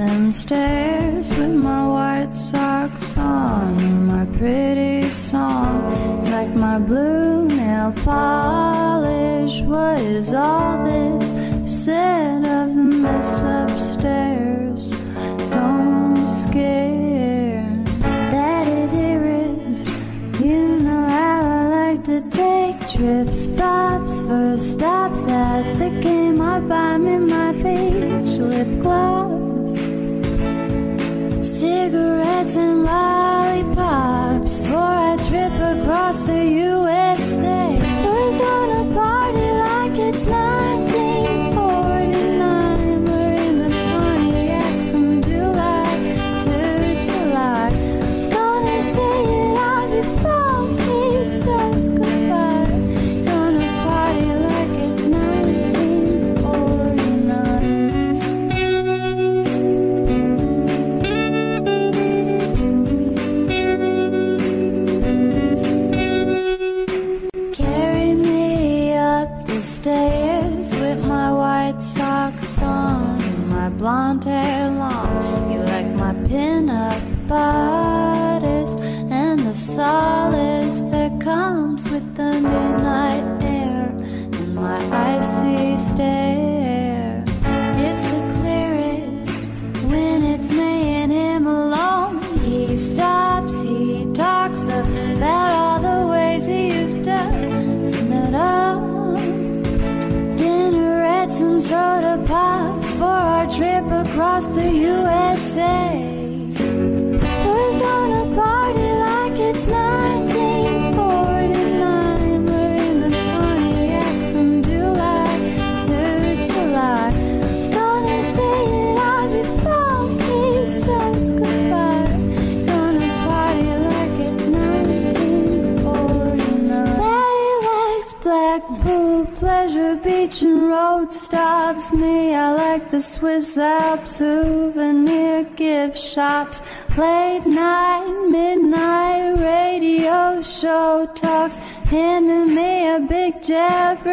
them stairs with my white socks on, my pretty song, like my blue nail polish. What is all this said of the mess upstairs? Don't scare that it is. You know how I like to take trips, stops, first stops at the game. I buy me. My blonde hair long. You like my pin-up bodice and the solace that comes with the midnight air and my icy stare. Trip across the USA. Pleasure Beach, and road stops. Me, I like the Swiss Alps, souvenir gift shops. Late night, midnight radio show talks. Handing me a big jab.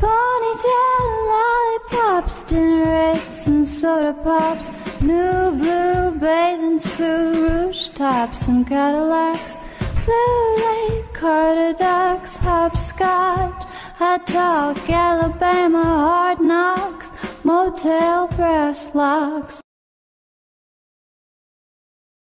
Ponytail and lollipops, dinerettes and soda pops, new blue bathing suit, rouge tops and Cadillacs, blue lake, Carter ducks, hopscotch, hot talk, Alabama hard knocks, motel brass locks.